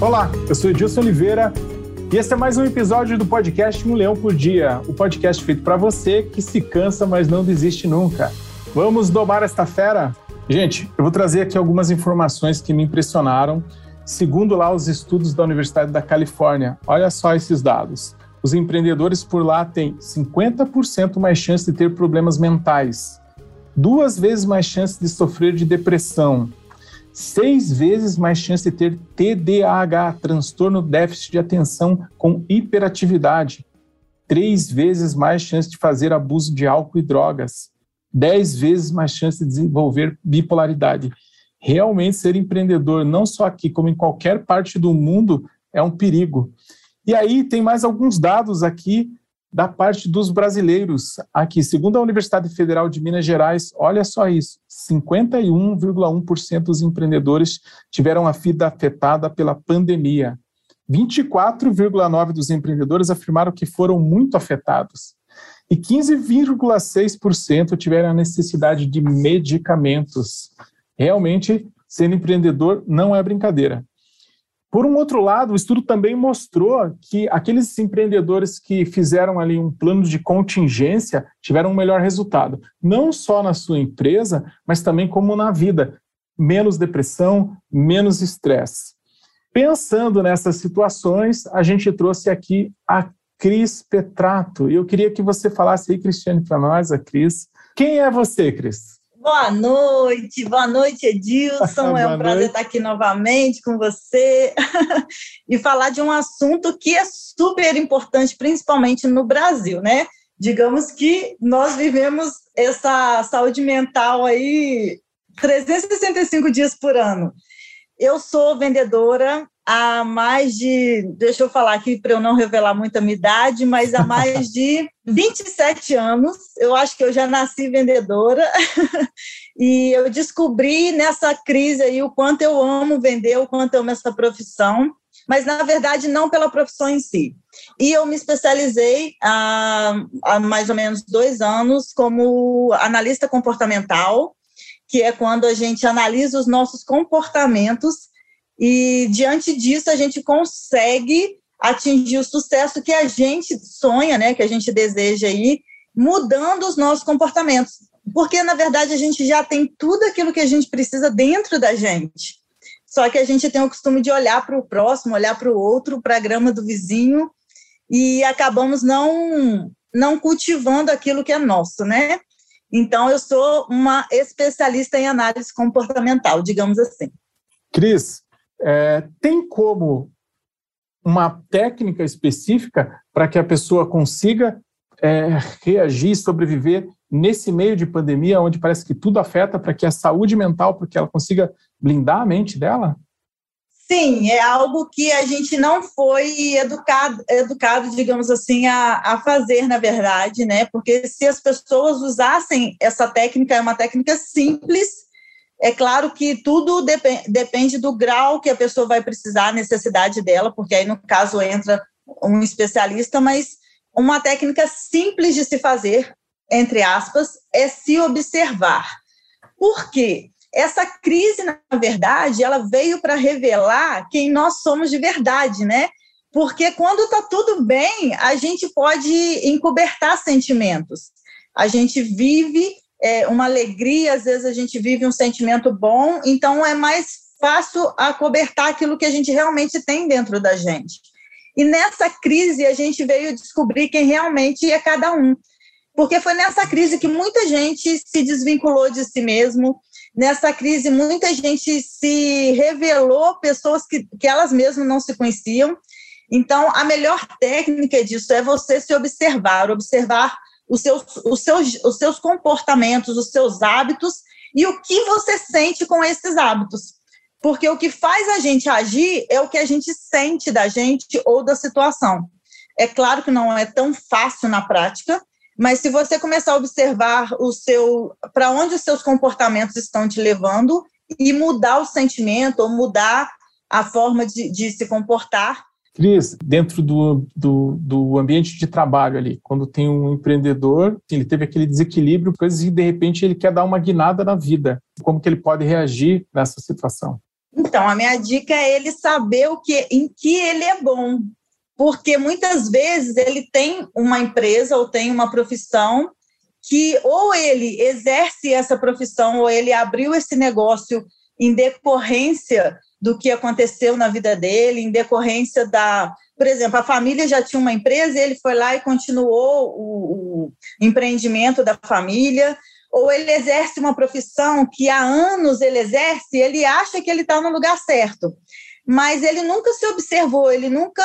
Olá, eu sou Edilson Oliveira e esse é mais um episódio do podcast Um Leão por Dia, o podcast feito para você que se cansa, mas não desiste nunca. Vamos domar esta fera? Gente, eu vou trazer aqui algumas informações que me impressionaram, segundo lá os estudos da Universidade da Califórnia. Olha só esses dados. Os empreendedores por lá têm 50% mais chance de ter problemas mentais, duas vezes mais chance de sofrer de depressão, seis vezes mais chance de ter TDAH, transtorno déficit de atenção com hiperatividade, três vezes mais chance de fazer abuso de álcool e drogas, dez vezes mais chance de desenvolver bipolaridade. Realmente ser empreendedor, não só aqui, como em qualquer parte do mundo, é um perigo. E aí tem mais alguns dados aqui da parte dos brasileiros. Aqui, segundo a Universidade Federal de Minas Gerais, olha só isso: 51,1% dos empreendedores tiveram a vida afetada pela pandemia. 24,9% dos empreendedores afirmaram que foram muito afetados. E 15,6% tiveram a necessidade de medicamentos. Realmente, ser empreendedor não é brincadeira. Por um outro lado, o estudo também mostrou que aqueles empreendedores que fizeram ali um plano de contingência tiveram um melhor resultado, não só na sua empresa, mas também como na vida. Menos depressão, menos estresse. Pensando nessas situações, a gente trouxe aqui a Cris Petrato. Eu queria que você falasse aí, Cristiane, para nós, a Cris. Quem é você, Cris? Boa noite, boa noite, Edilson. é um prazer estar aqui novamente com você e falar de um assunto que é super importante, principalmente no Brasil, né? Digamos que nós vivemos essa saúde mental aí 365 dias por ano. Eu sou vendedora há mais de, deixa eu falar aqui para eu não revelar muito a minha idade, mas há mais de 27 anos. Eu acho que eu já nasci vendedora e eu descobri nessa crise aí o quanto eu amo vender, o quanto eu amo essa profissão, mas na verdade não pela profissão em si. E eu me especializei há, há mais ou menos dois anos como analista comportamental, que é quando a gente analisa os nossos comportamentos e diante disso a gente consegue atingir o sucesso que a gente sonha, né, que a gente deseja aí, mudando os nossos comportamentos. Porque na verdade a gente já tem tudo aquilo que a gente precisa dentro da gente. Só que a gente tem o costume de olhar para o próximo, olhar para o outro, para a grama do vizinho e acabamos não não cultivando aquilo que é nosso, né? Então eu sou uma especialista em análise comportamental, digamos assim. Cris, é, tem como uma técnica específica para que a pessoa consiga é, reagir, sobreviver nesse meio de pandemia, onde parece que tudo afeta, para que a saúde mental, para que ela consiga blindar a mente dela? Sim, é algo que a gente não foi educado, educado digamos assim, a, a fazer, na verdade, né? Porque se as pessoas usassem essa técnica, é uma técnica simples, é claro que tudo dep depende do grau que a pessoa vai precisar, a necessidade dela, porque aí, no caso, entra um especialista, mas uma técnica simples de se fazer, entre aspas, é se observar. Por quê? Essa crise, na verdade, ela veio para revelar quem nós somos de verdade, né? Porque quando está tudo bem, a gente pode encobertar sentimentos. A gente vive é, uma alegria, às vezes a gente vive um sentimento bom, então é mais fácil acobertar aquilo que a gente realmente tem dentro da gente. E nessa crise a gente veio descobrir quem realmente é cada um. Porque foi nessa crise que muita gente se desvinculou de si mesmo, nessa crise muita gente se revelou pessoas que, que elas mesmas não se conheciam. Então, a melhor técnica disso é você se observar, observar os seus, os, seus, os seus comportamentos, os seus hábitos e o que você sente com esses hábitos. Porque o que faz a gente agir é o que a gente sente da gente ou da situação. É claro que não é tão fácil na prática, mas se você começar a observar o seu para onde os seus comportamentos estão te levando e mudar o sentimento ou mudar a forma de, de se comportar, Cris, dentro do, do, do, ambiente de trabalho ali, quando tem um empreendedor, ele teve aquele desequilíbrio, coisas e de repente ele quer dar uma guinada na vida. Como que ele pode reagir nessa situação? Então, a minha dica é ele saber o que, em que ele é bom, porque muitas vezes ele tem uma empresa ou tem uma profissão que ou ele exerce essa profissão ou ele abriu esse negócio em decorrência do que aconteceu na vida dele, em decorrência da, por exemplo, a família já tinha uma empresa, ele foi lá e continuou o, o empreendimento da família, ou ele exerce uma profissão que há anos ele exerce, e ele acha que ele está no lugar certo, mas ele nunca se observou, ele nunca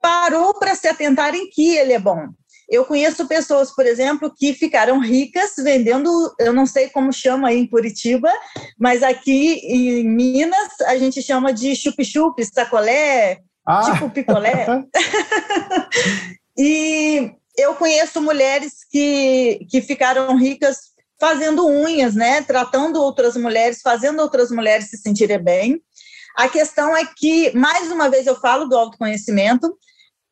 parou para se atentar em que ele é bom. Eu conheço pessoas, por exemplo, que ficaram ricas vendendo, eu não sei como chama aí em Curitiba, mas aqui em Minas a gente chama de chup-chup, sacolé, ah. tipo picolé. e eu conheço mulheres que, que ficaram ricas fazendo unhas, né? Tratando outras mulheres, fazendo outras mulheres se sentirem bem. A questão é que, mais uma vez, eu falo do autoconhecimento,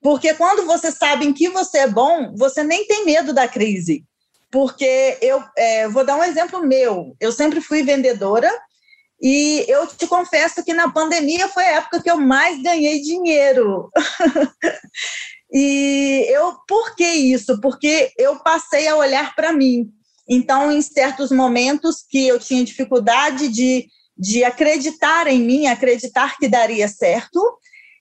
porque quando você sabe em que você é bom, você nem tem medo da crise. Porque eu é, vou dar um exemplo meu. Eu sempre fui vendedora e eu te confesso que na pandemia foi a época que eu mais ganhei dinheiro. e eu, por que isso? Porque eu passei a olhar para mim. Então, em certos momentos que eu tinha dificuldade de, de acreditar em mim, acreditar que daria certo,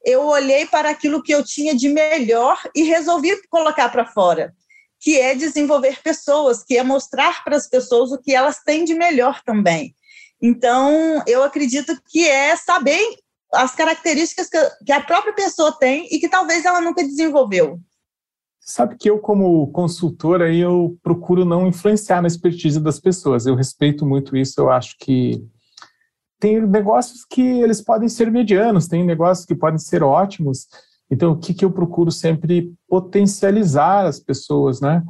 eu olhei para aquilo que eu tinha de melhor e resolvi colocar para fora, que é desenvolver pessoas, que é mostrar para as pessoas o que elas têm de melhor também. Então, eu acredito que é saber as características que a própria pessoa tem e que talvez ela nunca desenvolveu. Sabe que eu, como consultor, aí eu procuro não influenciar na expertise das pessoas. Eu respeito muito isso. Eu acho que tem negócios que eles podem ser medianos, tem negócios que podem ser ótimos. Então, o que, que eu procuro sempre potencializar as pessoas, né?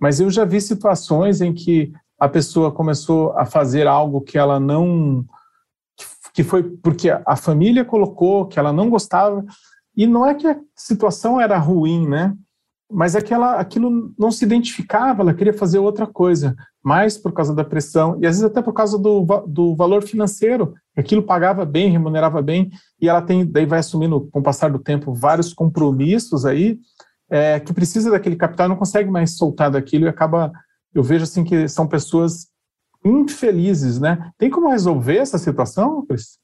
Mas eu já vi situações em que a pessoa começou a fazer algo que ela não. que foi porque a família colocou, que ela não gostava, e não é que a situação era ruim, né? Mas é que ela, aquilo não se identificava, ela queria fazer outra coisa mais por causa da pressão, e às vezes até por causa do, do valor financeiro, aquilo pagava bem, remunerava bem, e ela tem, daí vai assumindo, com o passar do tempo, vários compromissos aí, é, que precisa daquele capital, não consegue mais soltar daquilo, e acaba, eu vejo assim que são pessoas infelizes, né? Tem como resolver essa situação, Cris?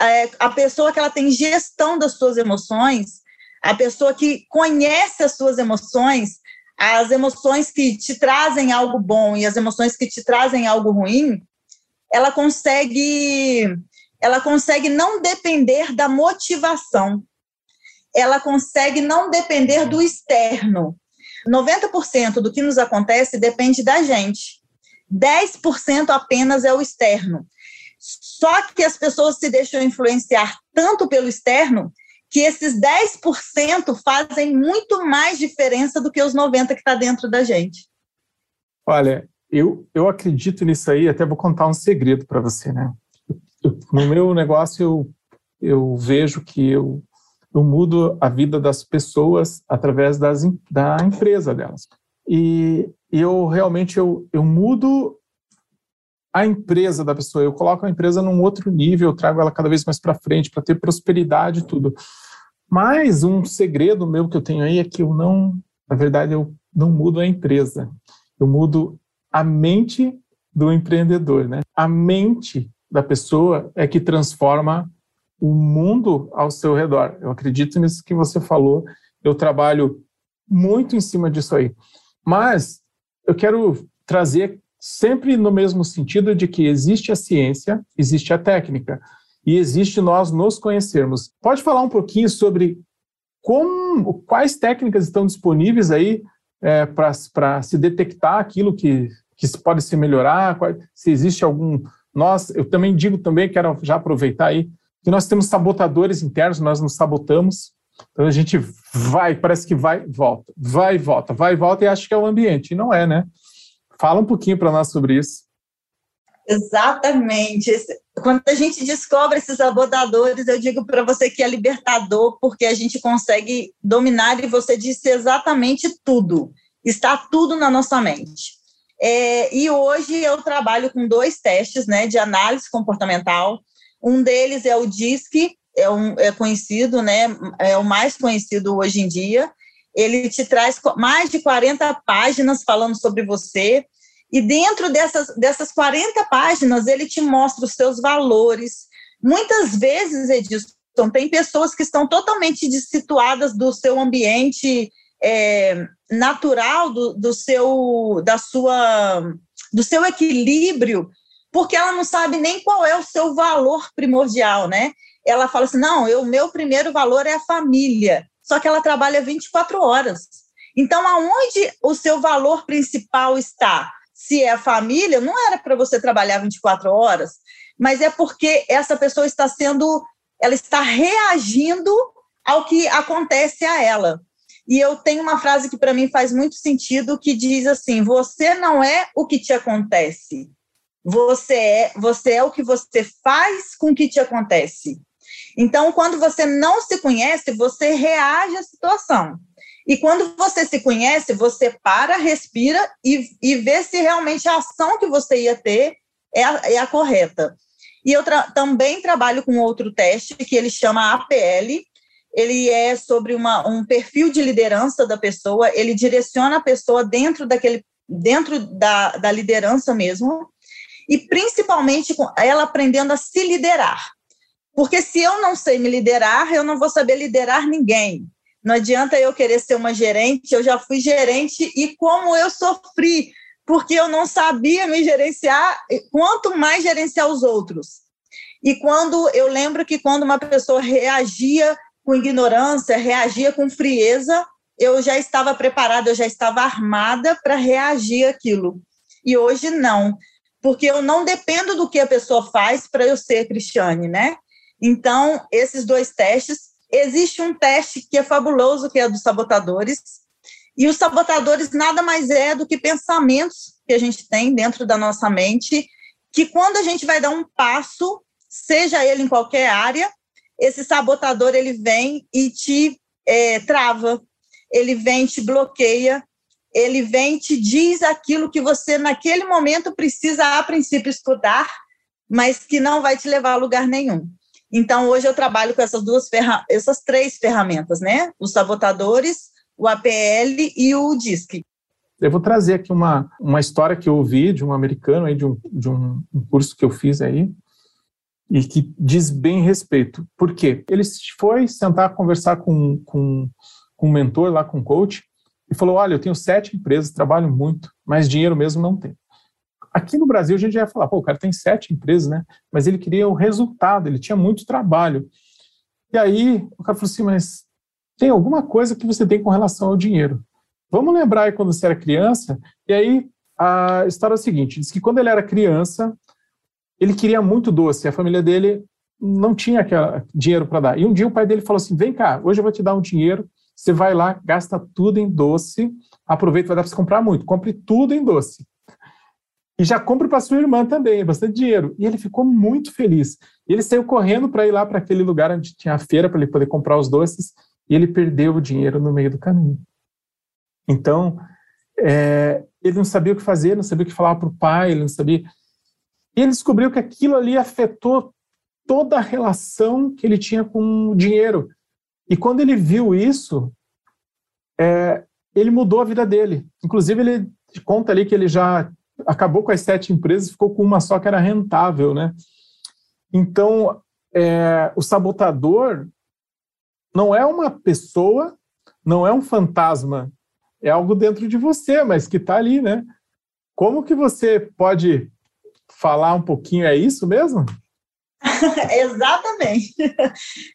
É, a pessoa que ela tem gestão das suas emoções, a pessoa que conhece as suas emoções, as emoções que te trazem algo bom e as emoções que te trazem algo ruim, ela consegue ela consegue não depender da motivação. Ela consegue não depender do externo. 90% do que nos acontece depende da gente. 10% apenas é o externo. Só que as pessoas se deixam influenciar tanto pelo externo que esses 10% fazem muito mais diferença do que os 90% que está dentro da gente. Olha, eu, eu acredito nisso aí, até vou contar um segredo para você, né? No meu negócio, eu, eu vejo que eu, eu mudo a vida das pessoas através das, da empresa delas. E eu realmente eu, eu mudo a empresa da pessoa, eu coloco a empresa num outro nível, eu trago ela cada vez mais para frente, para ter prosperidade e tudo. Mas um segredo meu que eu tenho aí é que eu não, na verdade, eu não mudo a empresa, eu mudo a mente do empreendedor, né? A mente da pessoa é que transforma o mundo ao seu redor. Eu acredito nisso que você falou, eu trabalho muito em cima disso aí. Mas eu quero trazer sempre no mesmo sentido de que existe a ciência, existe a técnica e existe nós nos conhecermos. Pode falar um pouquinho sobre como, quais técnicas estão disponíveis aí é, para se detectar aquilo que, que pode se melhorar, qual, se existe algum. Nós, eu também digo também, quero já aproveitar aí, que nós temos sabotadores internos, nós nos sabotamos. Então a gente vai, parece que vai, volta, vai e volta, vai e volta e acha que é o ambiente. E não é, né? Fala um pouquinho para nós sobre isso. Exatamente. Quando a gente descobre esses abordadores, eu digo para você que é libertador, porque a gente consegue dominar, e você disse exatamente tudo. Está tudo na nossa mente. É, e hoje eu trabalho com dois testes né, de análise comportamental. Um deles é o DISC, é, um, é conhecido, né? É o mais conhecido hoje em dia. Ele te traz mais de 40 páginas falando sobre você. E dentro dessas, dessas 40 páginas, ele te mostra os seus valores. Muitas vezes, Edilson, tem pessoas que estão totalmente situadas do seu ambiente é, natural, do, do, seu, da sua, do seu equilíbrio, porque ela não sabe nem qual é o seu valor primordial, né? Ela fala assim: não, o meu primeiro valor é a família. Só que ela trabalha 24 horas. Então, aonde o seu valor principal está? Se é a família, não era para você trabalhar 24 horas, mas é porque essa pessoa está sendo, ela está reagindo ao que acontece a ela. E eu tenho uma frase que para mim faz muito sentido que diz assim: você não é o que te acontece. Você é, você é o que você faz com o que te acontece. Então, quando você não se conhece, você reage à situação. E quando você se conhece, você para, respira e, e vê se realmente a ação que você ia ter é a, é a correta. E eu tra também trabalho com outro teste que ele chama APL, ele é sobre uma, um perfil de liderança da pessoa, ele direciona a pessoa dentro daquele dentro da, da liderança mesmo, e principalmente ela aprendendo a se liderar. Porque se eu não sei me liderar, eu não vou saber liderar ninguém. Não adianta eu querer ser uma gerente, eu já fui gerente e como eu sofri, porque eu não sabia me gerenciar, quanto mais gerenciar os outros. E quando eu lembro que quando uma pessoa reagia com ignorância, reagia com frieza, eu já estava preparada, eu já estava armada para reagir aquilo. E hoje não, porque eu não dependo do que a pessoa faz para eu ser Cristiane, né? Então, esses dois testes, existe um teste que é fabuloso, que é dos sabotadores, e os sabotadores nada mais é do que pensamentos que a gente tem dentro da nossa mente, que quando a gente vai dar um passo, seja ele em qualquer área, esse sabotador ele vem e te é, trava, ele vem te bloqueia, ele vem te diz aquilo que você naquele momento precisa a princípio estudar, mas que não vai te levar a lugar nenhum. Então hoje eu trabalho com essas duas essas três ferramentas, né? Os sabotadores, o APL e o DISC. Eu vou trazer aqui uma, uma história que eu ouvi de um americano aí de um, de um, curso que eu fiz aí e que diz bem respeito. Por quê? Ele foi sentar conversar com, com, com um mentor lá, com um coach, e falou: Olha, eu tenho sete empresas, trabalho muito, mas dinheiro mesmo não tenho. Aqui no Brasil a gente ia falar: pô, o cara tem sete empresas, né? Mas ele queria o resultado, ele tinha muito trabalho. E aí o cara falou assim: Mas tem alguma coisa que você tem com relação ao dinheiro? Vamos lembrar aí quando você era criança? E aí a história é a seguinte: diz que quando ele era criança, ele queria muito doce, a família dele não tinha dinheiro para dar. E um dia o pai dele falou assim: vem cá, hoje eu vou te dar um dinheiro, você vai lá, gasta tudo em doce, aproveita, vai dar para você comprar muito, compre tudo em doce. E já compre para sua irmã também, bastante dinheiro. E ele ficou muito feliz. Ele saiu correndo para ir lá para aquele lugar onde tinha a feira para ele poder comprar os doces, e ele perdeu o dinheiro no meio do caminho. Então, é, ele não sabia o que fazer, não sabia o que falar para o pai, ele não sabia. E ele descobriu que aquilo ali afetou toda a relação que ele tinha com o dinheiro. E quando ele viu isso, é, ele mudou a vida dele. Inclusive, ele conta ali que ele já acabou com as sete empresas, ficou com uma só que era rentável, né? Então, é, o sabotador não é uma pessoa, não é um fantasma, é algo dentro de você, mas que está ali, né? Como que você pode falar um pouquinho, é isso mesmo? Exatamente.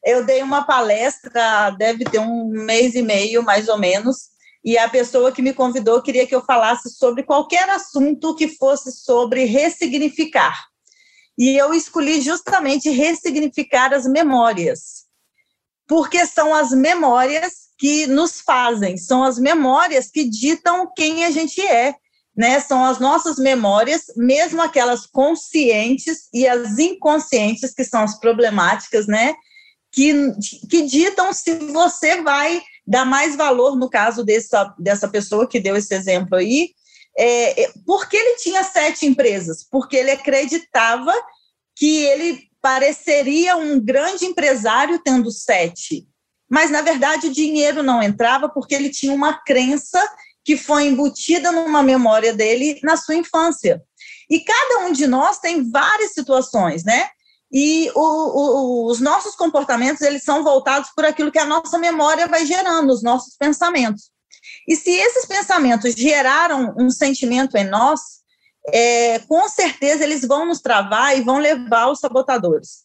Eu dei uma palestra, deve ter um mês e meio, mais ou menos, e a pessoa que me convidou queria que eu falasse sobre qualquer assunto que fosse sobre ressignificar. E eu escolhi justamente ressignificar as memórias, porque são as memórias que nos fazem, são as memórias que ditam quem a gente é, né, são as nossas memórias, mesmo aquelas conscientes e as inconscientes, que são as problemáticas, né, que, que ditam se você vai dar mais valor, no caso dessa, dessa pessoa que deu esse exemplo aí, é, é, porque ele tinha sete empresas? Porque ele acreditava que ele pareceria um grande empresário tendo sete, mas na verdade o dinheiro não entrava porque ele tinha uma crença que foi embutida numa memória dele na sua infância. E cada um de nós tem várias situações, né? E o, o, os nossos comportamentos eles são voltados por aquilo que a nossa memória vai gerando, os nossos pensamentos. E se esses pensamentos geraram um sentimento em nós, é, com certeza eles vão nos travar e vão levar os sabotadores.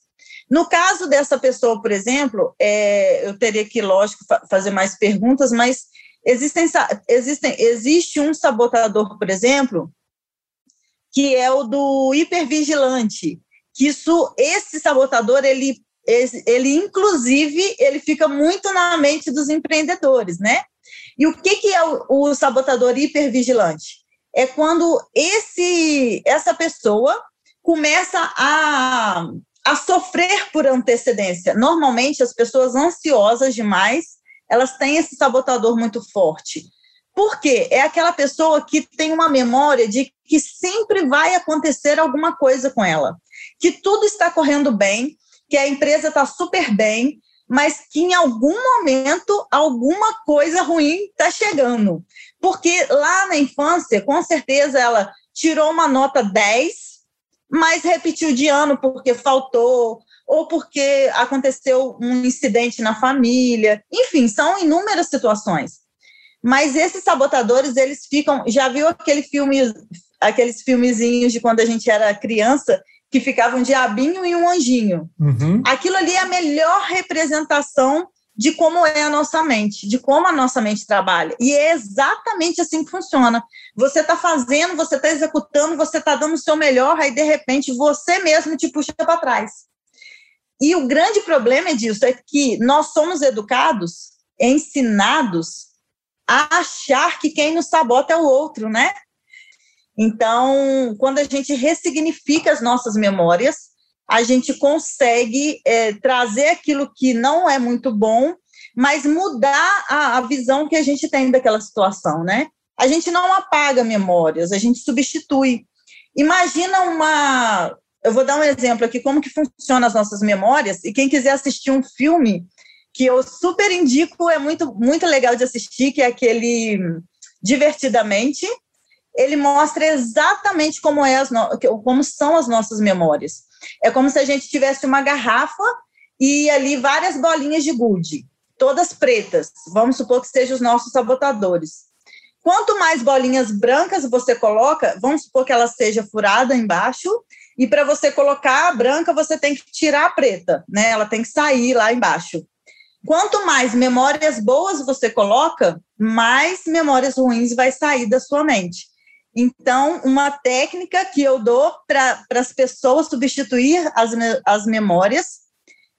No caso dessa pessoa, por exemplo, é, eu teria que, lógico, fazer mais perguntas, mas existem, existem, existe um sabotador, por exemplo, que é o do hipervigilante, que isso, esse sabotador, ele, ele inclusive, ele fica muito na mente dos empreendedores, né? E o que, que é o, o sabotador hipervigilante? É quando esse, essa pessoa começa a, a sofrer por antecedência. Normalmente, as pessoas ansiosas demais, elas têm esse sabotador muito forte. Por quê? É aquela pessoa que tem uma memória de que sempre vai acontecer alguma coisa com ela, que tudo está correndo bem, que a empresa está super bem, mas que em algum momento alguma coisa ruim está chegando. Porque lá na infância, com certeza, ela tirou uma nota 10, mas repetiu de ano porque faltou, ou porque aconteceu um incidente na família. Enfim, são inúmeras situações. Mas esses sabotadores, eles ficam. Já viu aquele filme, aqueles filmezinhos de quando a gente era criança, que ficava um diabinho e um anjinho? Uhum. Aquilo ali é a melhor representação de como é a nossa mente, de como a nossa mente trabalha. E é exatamente assim que funciona. Você está fazendo, você está executando, você está dando o seu melhor, aí de repente você mesmo te puxa para trás. E o grande problema disso é que nós somos educados, ensinados a achar que quem nos sabota é o outro, né? Então, quando a gente ressignifica as nossas memórias, a gente consegue é, trazer aquilo que não é muito bom, mas mudar a, a visão que a gente tem daquela situação, né? A gente não apaga memórias, a gente substitui. Imagina uma. Eu vou dar um exemplo aqui, como que funciona as nossas memórias, e quem quiser assistir um filme que eu super indico, é muito, muito legal de assistir, que é aquele Divertidamente. Ele mostra exatamente como, é as no... como são as nossas memórias. É como se a gente tivesse uma garrafa e ali várias bolinhas de gude, todas pretas. Vamos supor que sejam os nossos sabotadores. Quanto mais bolinhas brancas você coloca, vamos supor que ela seja furada embaixo, e para você colocar a branca, você tem que tirar a preta, né? Ela tem que sair lá embaixo. Quanto mais memórias boas você coloca, mais memórias ruins vai sair da sua mente. Então, uma técnica que eu dou para as pessoas substituir as, as memórias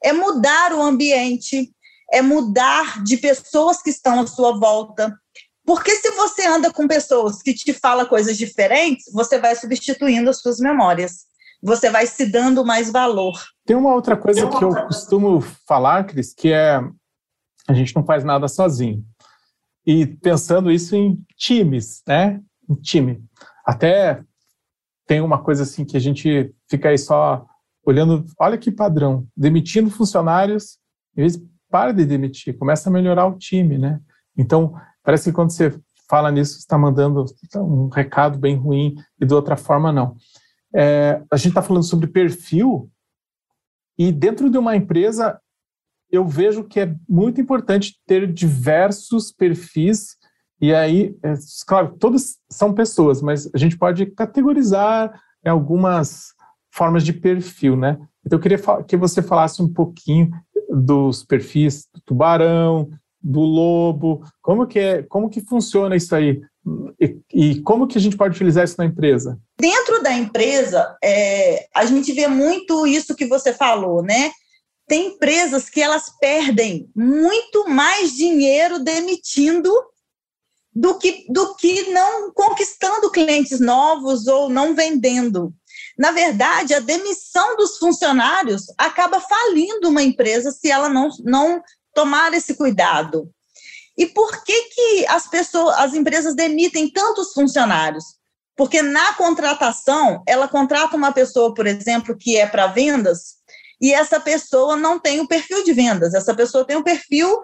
é mudar o ambiente, é mudar de pessoas que estão à sua volta. Porque se você anda com pessoas que te falam coisas diferentes, você vai substituindo as suas memórias. Você vai se dando mais valor. Tem uma outra coisa que eu costumo falar, Cris, que é a gente não faz nada sozinho. E pensando isso em times, né? Em time. Até tem uma coisa assim que a gente fica aí só olhando, olha que padrão, demitindo funcionários, em vez de para de demitir, começa a melhorar o time, né? Então, parece que quando você fala nisso, está mandando um recado bem ruim e de outra forma não. É, a gente está falando sobre perfil e dentro de uma empresa eu vejo que é muito importante ter diversos perfis, e aí, é, claro, todos são pessoas, mas a gente pode categorizar algumas formas de perfil, né? Então, eu queria que você falasse um pouquinho dos perfis do tubarão, do lobo, como que é, como que funciona isso aí e, e como que a gente pode utilizar isso na empresa? Dentro da empresa, é, a gente vê muito isso que você falou, né? tem empresas que elas perdem muito mais dinheiro demitindo do que, do que não conquistando clientes novos ou não vendendo. Na verdade, a demissão dos funcionários acaba falindo uma empresa se ela não, não tomar esse cuidado. E por que, que as pessoas, as empresas demitem tantos funcionários? Porque na contratação, ela contrata uma pessoa, por exemplo, que é para vendas, e essa pessoa não tem o perfil de vendas, essa pessoa tem um perfil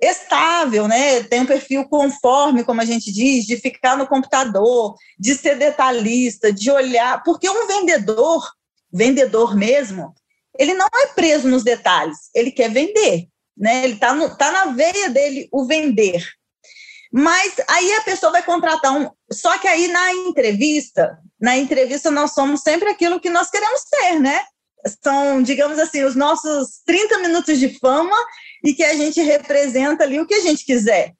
estável, né? Tem um perfil conforme, como a gente diz, de ficar no computador, de ser detalhista, de olhar, porque um vendedor, vendedor mesmo, ele não é preso nos detalhes, ele quer vender, né? Ele tá, no, tá na veia dele o vender. Mas aí a pessoa vai contratar um. Só que aí na entrevista, na entrevista nós somos sempre aquilo que nós queremos ser, né? São, digamos assim, os nossos 30 minutos de fama e que a gente representa ali o que a gente quiser.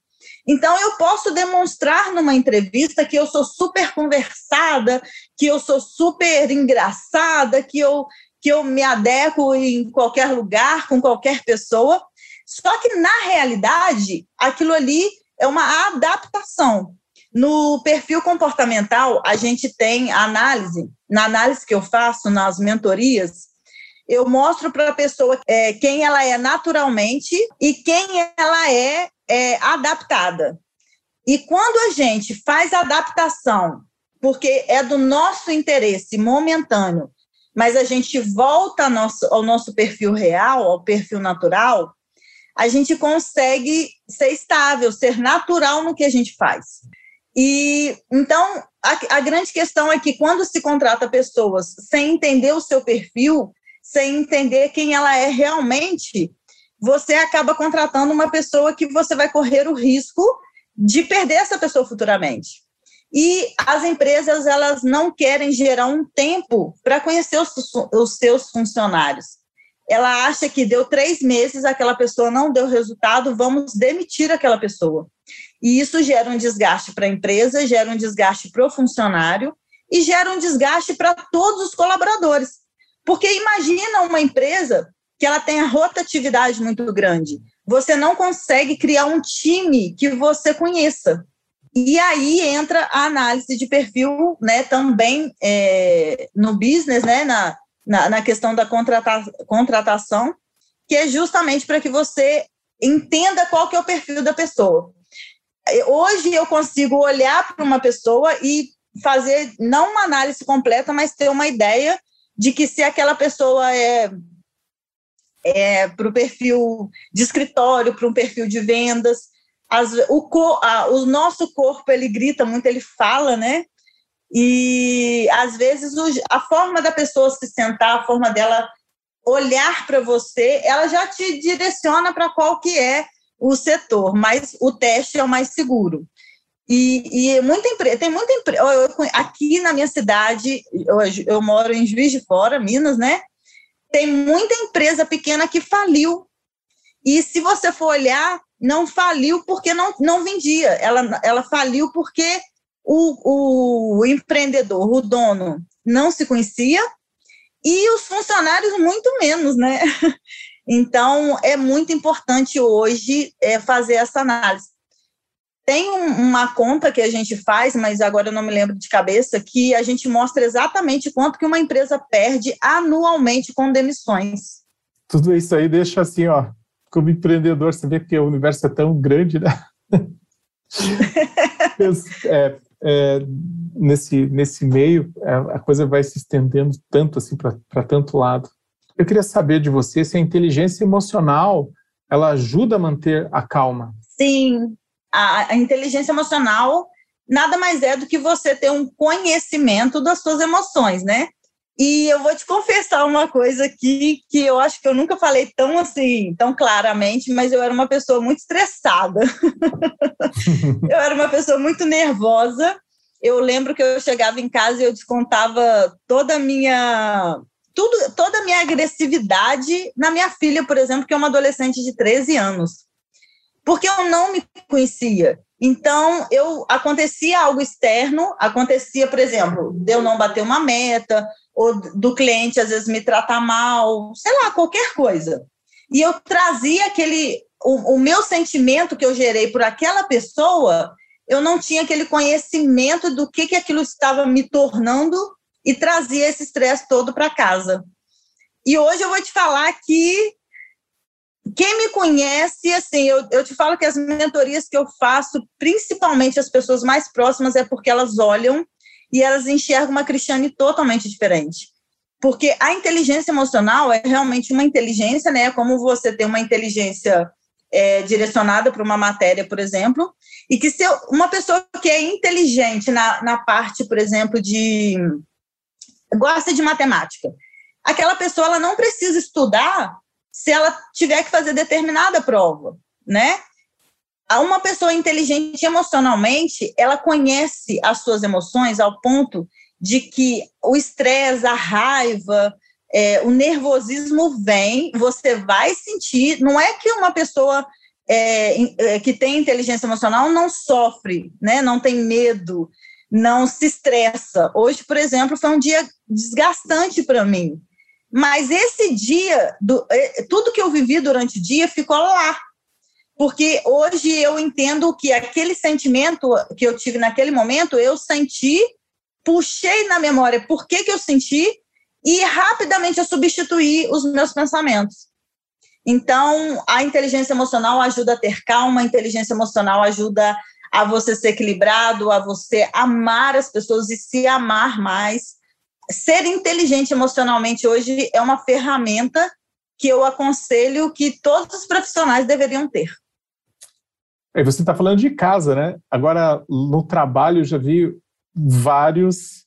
Então, eu posso demonstrar numa entrevista que eu sou super conversada, que eu sou super engraçada, que eu, que eu me adequo em qualquer lugar, com qualquer pessoa. Só que, na realidade, aquilo ali é uma adaptação. No perfil comportamental, a gente tem análise, na análise que eu faço nas mentorias, eu mostro para a pessoa é, quem ela é naturalmente e quem ela é, é adaptada. E quando a gente faz adaptação, porque é do nosso interesse momentâneo, mas a gente volta ao nosso, ao nosso perfil real, ao perfil natural, a gente consegue ser estável, ser natural no que a gente faz. E então a, a grande questão é que quando se contrata pessoas sem entender o seu perfil, sem entender quem ela é realmente, você acaba contratando uma pessoa que você vai correr o risco de perder essa pessoa futuramente. E as empresas elas não querem gerar um tempo para conhecer os, os, seus funcionários. Ela acha que deu três meses, aquela pessoa não deu resultado, vamos demitir aquela pessoa. E isso gera um desgaste para a empresa, gera um desgaste para o funcionário e gera um desgaste para todos os colaboradores. Porque imagina uma empresa que ela tem a rotatividade muito grande. Você não consegue criar um time que você conheça. E aí entra a análise de perfil, né, também é, no business, né, na, na, na questão da contrata, contratação, que é justamente para que você entenda qual que é o perfil da pessoa. Hoje eu consigo olhar para uma pessoa e fazer não uma análise completa, mas ter uma ideia de que se aquela pessoa é, é para o perfil de escritório, para um perfil de vendas, as, o, a, o nosso corpo ele grita muito, ele fala, né? E às vezes a forma da pessoa se sentar, a forma dela olhar para você, ela já te direciona para qual que é o setor, mas o teste é o mais seguro. E, e muita empresa, tem muita empresa. Aqui na minha cidade, eu, eu moro em Juiz de Fora, Minas, né? Tem muita empresa pequena que faliu. E se você for olhar, não faliu porque não, não vendia. Ela, ela faliu porque o, o empreendedor, o dono, não se conhecia e os funcionários muito menos, né? Então, é muito importante hoje é, fazer essa análise. Tem um, uma conta que a gente faz, mas agora eu não me lembro de cabeça, que a gente mostra exatamente quanto que uma empresa perde anualmente com demissões. Tudo isso aí deixa assim, ó, como empreendedor, você vê que o universo é tão grande, né? é, é, nesse, nesse meio, é, a coisa vai se estendendo tanto assim para tanto lado. Eu queria saber de você se a inteligência emocional ela ajuda a manter a calma. Sim, a, a inteligência emocional nada mais é do que você ter um conhecimento das suas emoções, né? E eu vou te confessar uma coisa aqui que eu acho que eu nunca falei tão assim, tão claramente, mas eu era uma pessoa muito estressada. eu era uma pessoa muito nervosa. Eu lembro que eu chegava em casa e eu descontava toda a minha tudo, toda a minha agressividade na minha filha, por exemplo, que é uma adolescente de 13 anos porque eu não me conhecia. Então, eu acontecia algo externo, acontecia, por exemplo, de eu não bater uma meta, ou do cliente às vezes me tratar mal, sei lá, qualquer coisa. E eu trazia aquele o, o meu sentimento que eu gerei por aquela pessoa, eu não tinha aquele conhecimento do que que aquilo estava me tornando e trazia esse estresse todo para casa. E hoje eu vou te falar que quem me conhece, assim, eu, eu te falo que as mentorias que eu faço, principalmente as pessoas mais próximas, é porque elas olham e elas enxergam uma Cristiane totalmente diferente. Porque a inteligência emocional é realmente uma inteligência, né? É como você tem uma inteligência é, direcionada para uma matéria, por exemplo, e que se eu, uma pessoa que é inteligente na, na parte, por exemplo, de gosta de matemática, aquela pessoa ela não precisa estudar se ela tiver que fazer determinada prova, né? Uma pessoa inteligente emocionalmente, ela conhece as suas emoções ao ponto de que o estresse, a raiva, é, o nervosismo vem, você vai sentir. Não é que uma pessoa é, é, que tem inteligência emocional não sofre, né? não tem medo, não se estressa. Hoje, por exemplo, foi um dia desgastante para mim. Mas esse dia, do, é, tudo que eu vivi durante o dia ficou lá. Porque hoje eu entendo que aquele sentimento que eu tive naquele momento, eu senti, puxei na memória por que, que eu senti e rapidamente eu substituí os meus pensamentos. Então, a inteligência emocional ajuda a ter calma, a inteligência emocional ajuda a você ser equilibrado, a você amar as pessoas e se amar mais. Ser inteligente emocionalmente hoje é uma ferramenta que eu aconselho que todos os profissionais deveriam ter. E você está falando de casa, né? Agora, no trabalho, eu já vi vários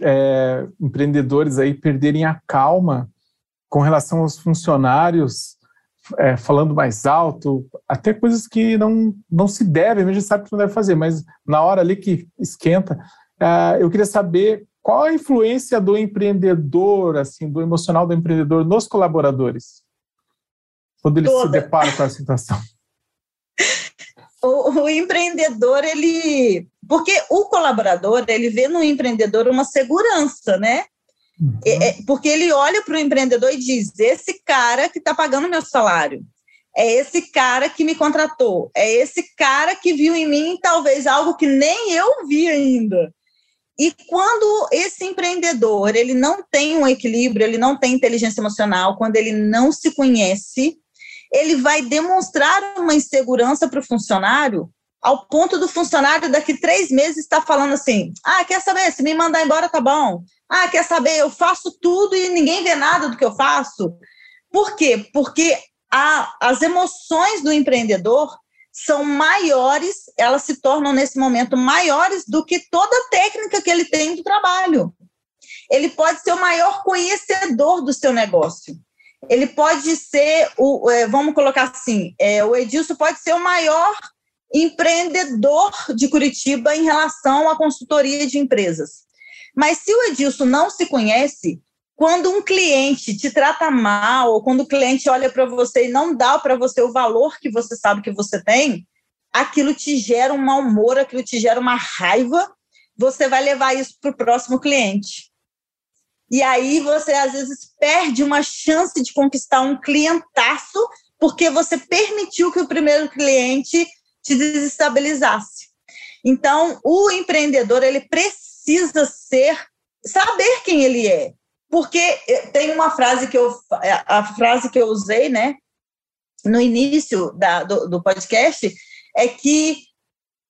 é, empreendedores aí perderem a calma com relação aos funcionários, é, falando mais alto, até coisas que não, não se devem, a gente sabe que não deve fazer, mas na hora ali que esquenta, é, eu queria saber qual a influência do empreendedor, assim, do emocional do empreendedor nos colaboradores, quando ele Toda. se depara com a situação. O, o, empreendedor, ele. Porque o colaborador, ele vê no empreendedor uma segurança, né? Uhum. É, é porque ele olha para o empreendedor e diz: esse cara que está pagando meu salário, é esse cara que me contratou, é esse cara que viu em mim talvez algo que nem eu vi ainda. E quando esse empreendedor ele não tem um equilíbrio, ele não tem inteligência emocional, quando ele não se conhece, ele vai demonstrar uma insegurança para o funcionário, ao ponto do funcionário daqui três meses estar falando assim: ah, quer saber? Se me mandar embora, tá bom. Ah, quer saber? Eu faço tudo e ninguém vê nada do que eu faço. Por quê? Porque a, as emoções do empreendedor são maiores, elas se tornam nesse momento maiores do que toda a técnica que ele tem do trabalho. Ele pode ser o maior conhecedor do seu negócio ele pode ser, o, é, vamos colocar assim, é, o Edilson pode ser o maior empreendedor de Curitiba em relação à consultoria de empresas. Mas se o Edilson não se conhece, quando um cliente te trata mal, ou quando o cliente olha para você e não dá para você o valor que você sabe que você tem, aquilo te gera um mau humor, aquilo te gera uma raiva, você vai levar isso para o próximo cliente. E aí você às vezes perde uma chance de conquistar um clientaço porque você permitiu que o primeiro cliente te desestabilizasse. Então, o empreendedor ele precisa ser saber quem ele é. Porque eh, tem uma frase que eu a frase que eu usei, né, no início da, do, do podcast é que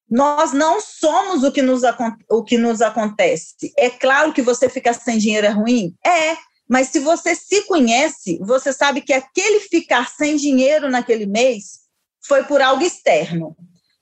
nós não somos o que, nos, o que nos acontece. É claro que você ficar sem dinheiro é ruim? É, mas se você se conhece, você sabe que aquele ficar sem dinheiro naquele mês foi por algo externo.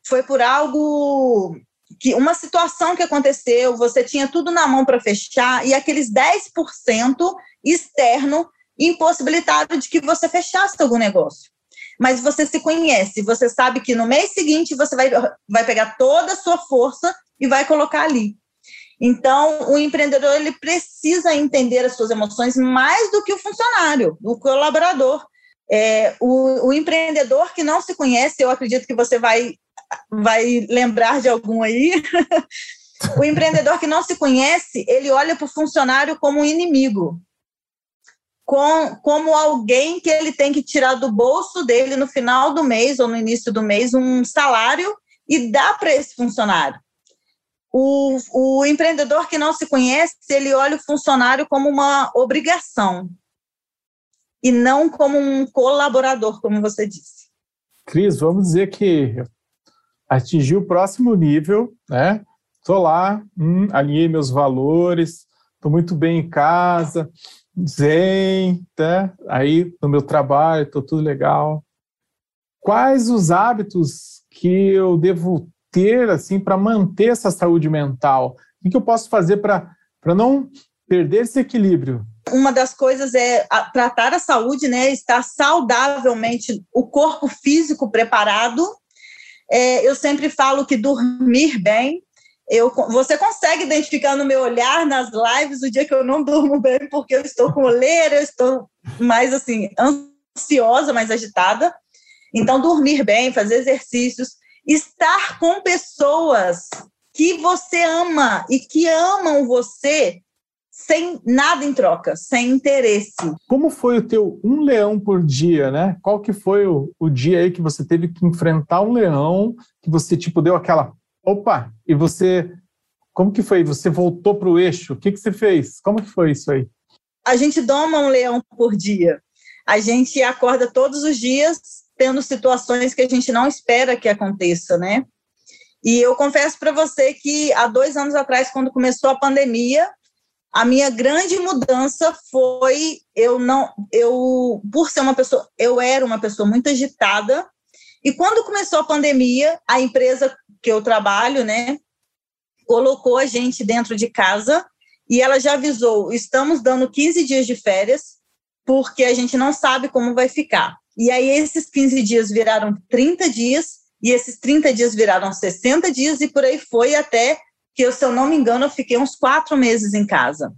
Foi por algo que uma situação que aconteceu, você tinha tudo na mão para fechar e aqueles 10% externo impossibilitaram de que você fechasse algum negócio mas você se conhece, você sabe que no mês seguinte você vai, vai pegar toda a sua força e vai colocar ali. Então, o empreendedor ele precisa entender as suas emoções mais do que o funcionário, o colaborador. É, o, o empreendedor que não se conhece, eu acredito que você vai, vai lembrar de algum aí. o empreendedor que não se conhece, ele olha para o funcionário como um inimigo com, como alguém que ele tem que tirar do bolso dele no final do mês ou no início do mês um salário e dar para esse funcionário. O, o empreendedor que não se conhece, ele olha o funcionário como uma obrigação e não como um colaborador, como você disse. Cris, vamos dizer que atingi o próximo nível, né? Estou lá, hum, alinhei meus valores, estou muito bem em casa, zen, tá? aí no meu trabalho, estou tudo legal. Quais os hábitos que eu devo ter assim para manter essa saúde mental? O que eu posso fazer para não perder esse equilíbrio? Uma das coisas é tratar a saúde, né? Estar saudavelmente, o corpo físico preparado. É, eu sempre falo que dormir bem eu, você consegue identificar no meu olhar, nas lives, o dia que eu não durmo bem, porque eu estou com oleira, eu estou mais assim, ansiosa, mais agitada. Então, dormir bem, fazer exercícios, estar com pessoas que você ama e que amam você sem nada em troca, sem interesse. Como foi o teu um leão por dia, né? Qual que foi o, o dia aí que você teve que enfrentar um leão, que você tipo deu aquela Opa, e você, como que foi? Você voltou para o eixo? O que, que você fez? Como que foi isso aí? A gente doma um leão por dia. A gente acorda todos os dias tendo situações que a gente não espera que aconteça, né? E eu confesso para você que há dois anos atrás, quando começou a pandemia, a minha grande mudança foi eu não eu por ser uma pessoa eu era uma pessoa muito agitada e quando começou a pandemia a empresa que eu trabalho, né, colocou a gente dentro de casa e ela já avisou: estamos dando 15 dias de férias, porque a gente não sabe como vai ficar. E aí, esses 15 dias viraram 30 dias, e esses 30 dias viraram 60 dias, e por aí foi até que, se eu não me engano, eu fiquei uns quatro meses em casa.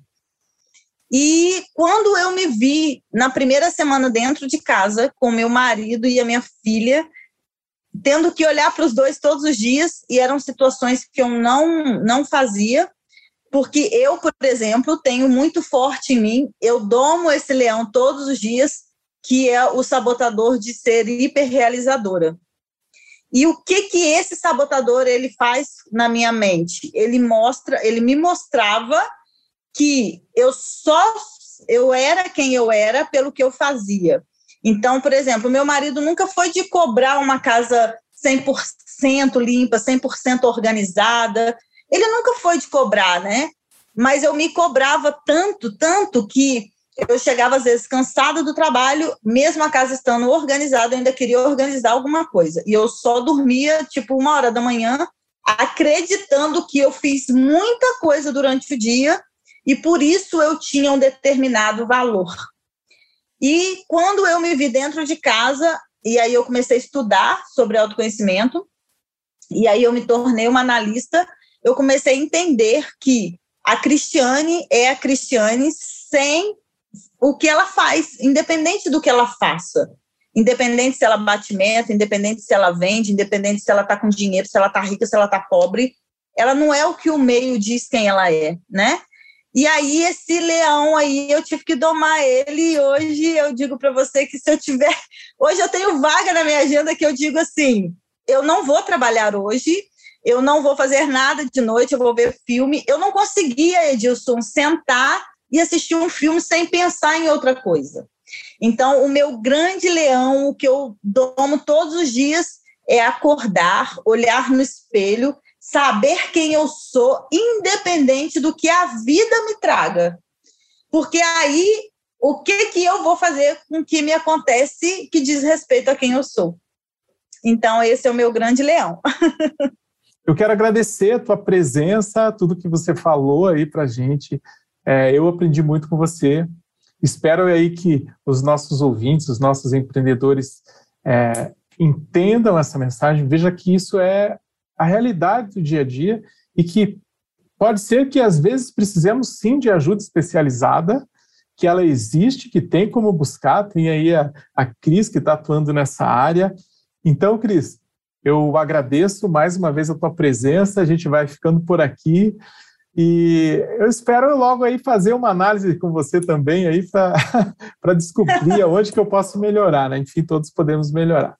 E quando eu me vi na primeira semana dentro de casa, com meu marido e a minha filha, tendo que olhar para os dois todos os dias e eram situações que eu não não fazia porque eu por exemplo tenho muito forte em mim eu domo esse leão todos os dias que é o sabotador de ser hiperrealizadora e o que que esse sabotador ele faz na minha mente ele mostra ele me mostrava que eu só eu era quem eu era pelo que eu fazia então, por exemplo, meu marido nunca foi de cobrar uma casa 100% limpa, 100% organizada. Ele nunca foi de cobrar, né? Mas eu me cobrava tanto, tanto que eu chegava às vezes cansada do trabalho, mesmo a casa estando organizada, eu ainda queria organizar alguma coisa. E eu só dormia tipo uma hora da manhã, acreditando que eu fiz muita coisa durante o dia e por isso eu tinha um determinado valor. E quando eu me vi dentro de casa, e aí eu comecei a estudar sobre autoconhecimento, e aí eu me tornei uma analista, eu comecei a entender que a Cristiane é a Cristiane sem o que ela faz, independente do que ela faça. Independente se ela bate meta, independente se ela vende, independente se ela está com dinheiro, se ela está rica, se ela está pobre, ela não é o que o meio diz quem ela é, né? E aí, esse leão aí, eu tive que domar ele. E hoje eu digo para você que se eu tiver. Hoje eu tenho vaga na minha agenda que eu digo assim: eu não vou trabalhar hoje, eu não vou fazer nada de noite, eu vou ver filme. Eu não conseguia, Edilson, sentar e assistir um filme sem pensar em outra coisa. Então, o meu grande leão, o que eu domo todos os dias, é acordar, olhar no espelho saber quem eu sou, independente do que a vida me traga. Porque aí, o que, que eu vou fazer com que me acontece que diz respeito a quem eu sou? Então, esse é o meu grande leão. eu quero agradecer a tua presença, tudo que você falou aí para gente. É, eu aprendi muito com você. Espero aí que os nossos ouvintes, os nossos empreendedores é, entendam essa mensagem. Veja que isso é a realidade do dia a dia e que pode ser que às vezes precisemos sim de ajuda especializada, que ela existe, que tem como buscar, tem aí a, a Cris que está atuando nessa área. Então, Cris, eu agradeço mais uma vez a tua presença, a gente vai ficando por aqui. E eu espero logo aí fazer uma análise com você também aí para descobrir aonde que eu posso melhorar, né? Enfim, todos podemos melhorar.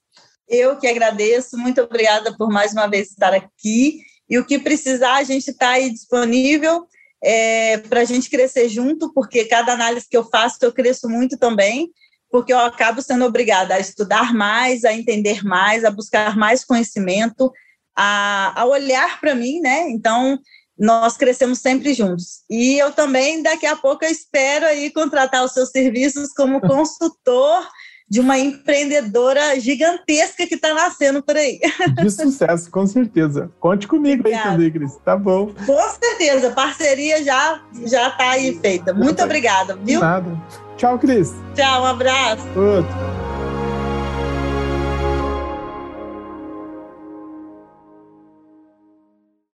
Eu que agradeço, muito obrigada por mais uma vez estar aqui. E o que precisar, a gente está aí disponível é, para a gente crescer junto, porque cada análise que eu faço, eu cresço muito também, porque eu acabo sendo obrigada a estudar mais, a entender mais, a buscar mais conhecimento, a, a olhar para mim, né? Então, nós crescemos sempre juntos. E eu também, daqui a pouco, espero aí contratar os seus serviços como consultor de uma empreendedora gigantesca que está nascendo por aí. De sucesso, com certeza. Conte comigo Obrigada. aí também, Cris. Tá bom. Com certeza, parceria já já está aí feita. Muito obrigada, viu? Nada. Tchau, Cris. Tchau, um abraço. Outro.